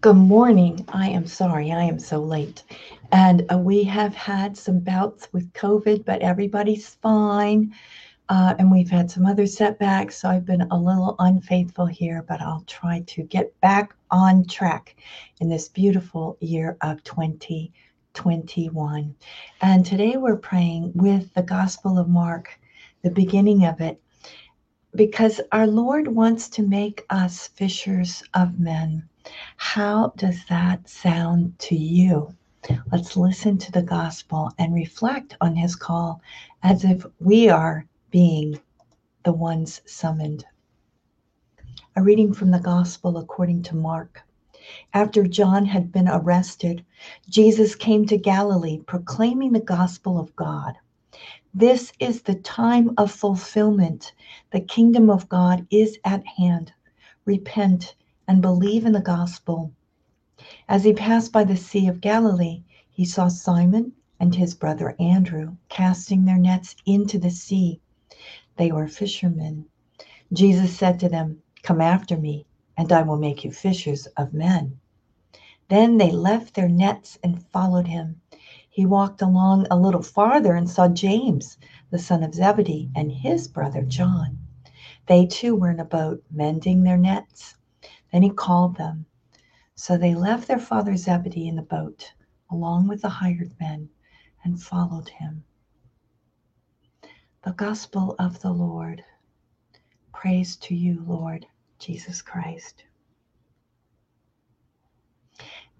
Good morning. I am sorry, I am so late. And uh, we have had some bouts with COVID, but everybody's fine. Uh, and we've had some other setbacks, so I've been a little unfaithful here, but I'll try to get back on track in this beautiful year of 2021. And today we're praying with the Gospel of Mark, the beginning of it, because our Lord wants to make us fishers of men. How does that sound to you? Let's listen to the gospel and reflect on his call as if we are being the ones summoned. A reading from the gospel according to Mark. After John had been arrested, Jesus came to Galilee proclaiming the gospel of God. This is the time of fulfillment. The kingdom of God is at hand. Repent and believe in the gospel. As he passed by the Sea of Galilee, he saw Simon and his brother Andrew casting their nets into the sea. They were fishermen. Jesus said to them, Come after me, and I will make you fishers of men. Then they left their nets and followed him. He walked along a little farther and saw James, the son of Zebedee, and his brother John. They too were in a boat, mending their nets. Then he called them. So they left their father Zebedee in the boat, along with the hired men, and followed him. The Gospel of the Lord. Praise to you, Lord Jesus Christ.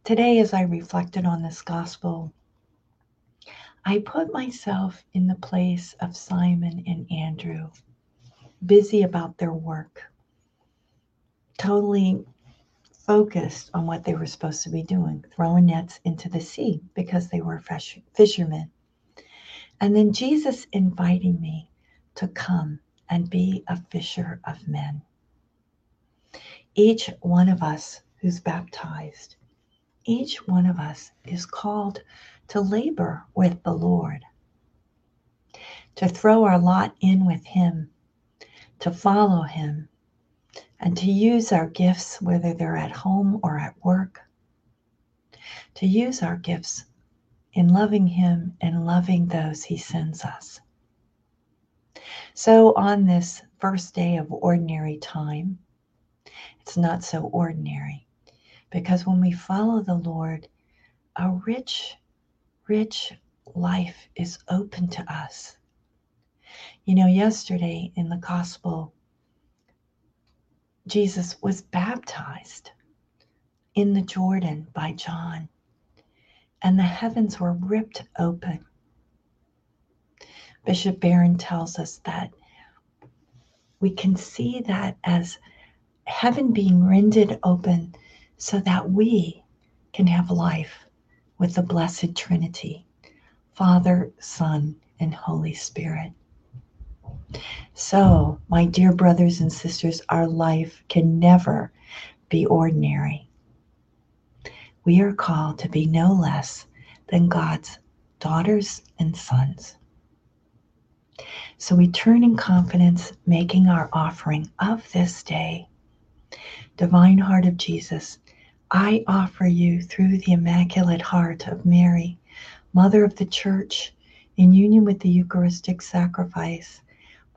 Today, as I reflected on this Gospel, I put myself in the place of Simon and Andrew, busy about their work totally focused on what they were supposed to be doing, throwing nets into the sea because they were fish, fishermen. And then Jesus inviting me to come and be a fisher of men. Each one of us who's baptized, each one of us is called to labor with the Lord, to throw our lot in with Him, to follow Him, and to use our gifts, whether they're at home or at work, to use our gifts in loving Him and loving those He sends us. So, on this first day of ordinary time, it's not so ordinary because when we follow the Lord, a rich, rich life is open to us. You know, yesterday in the gospel, Jesus was baptized in the Jordan by John, and the heavens were ripped open. Bishop Barron tells us that we can see that as heaven being rended open so that we can have life with the Blessed Trinity Father, Son, and Holy Spirit. So, my dear brothers and sisters, our life can never be ordinary. We are called to be no less than God's daughters and sons. So we turn in confidence, making our offering of this day. Divine Heart of Jesus, I offer you through the Immaculate Heart of Mary, Mother of the Church, in union with the Eucharistic sacrifice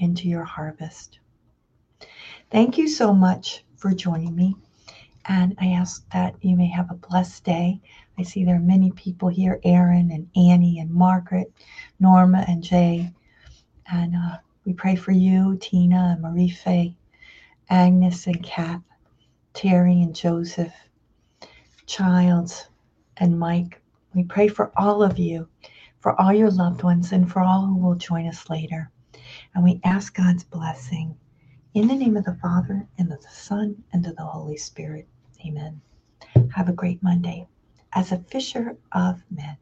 into your harvest. Thank you so much for joining me. And I ask that you may have a blessed day. I see there are many people here Aaron and Annie and Margaret, Norma and Jay. And uh, we pray for you, Tina and Marie Faye, Agnes and Kath, Terry and Joseph, Childs and Mike. We pray for all of you, for all your loved ones, and for all who will join us later. And we ask God's blessing. In the name of the Father, and of the Son, and of the Holy Spirit. Amen. Have a great Monday. as a fisher of men.